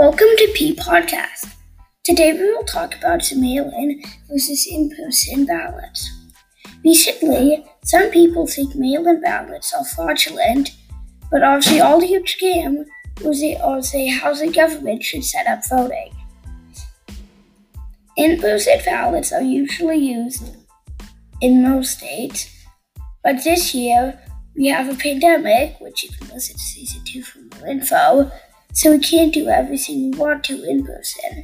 Welcome to P Podcast. Today we will talk about mail-in versus in-person ballots. Recently, some people think mail-in ballots are fraudulent, but obviously all the huge scam was they say how the government should set up voting. In-person ballots are usually used in most states, but this year we have a pandemic, which you can listen to season two for more info, so we can't do everything we want to in person.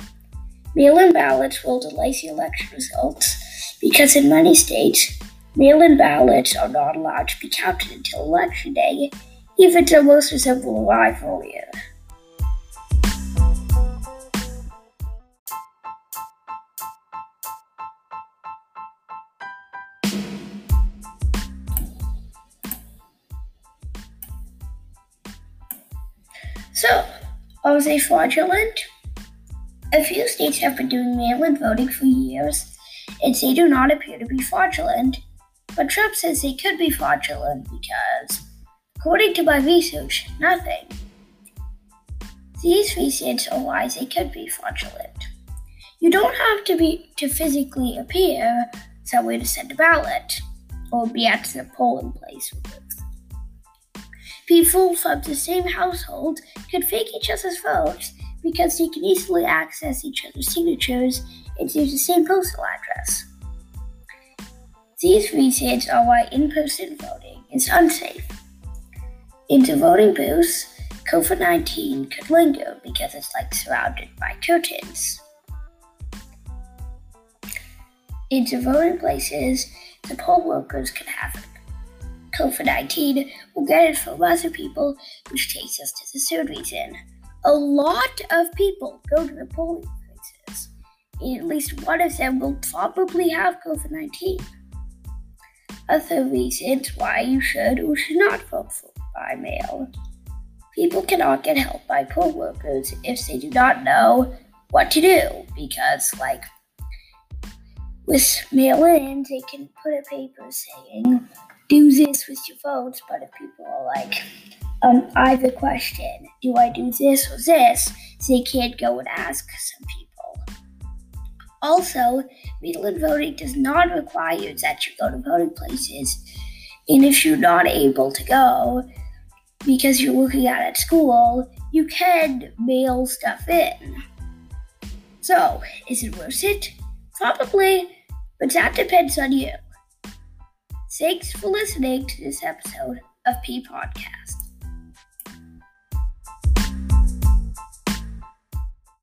Mail in ballots will delay the election results because in many states, mail in ballots are not allowed to be counted until election day, even though most of them will earlier. So, are they fraudulent? A few states have been doing mail in voting for years, and they do not appear to be fraudulent. But Trump says they could be fraudulent because, according to my research, nothing. These reasons are why they could be fraudulent. You don't have to be to physically appear somewhere to send a ballot or be at the polling place People from the same household could fake each other's votes because they can easily access each other's signatures and use the same postal address. These reasons are why in person voting is unsafe. In the voting booths, COVID 19 could linger because it's like surrounded by curtains. In the voting places, the poll workers could have COVID 19 will get it from other people, which takes us to the third reason. A lot of people go to the polling places, and at least one of them will probably have COVID 19. Other reasons why you should or should not vote by mail. People cannot get help by poll workers if they do not know what to do because, like, with mail in, they can put a paper saying do this with your votes, but if people are like, um, I have a question, do I do this or this? They can't go and ask some people. Also, mail-in voting does not require that you go to voting places, and if you're not able to go because you're working out at school, you can mail stuff in. So, is it worth it? Probably, but that depends on you. Thanks for listening to this episode of P Podcast.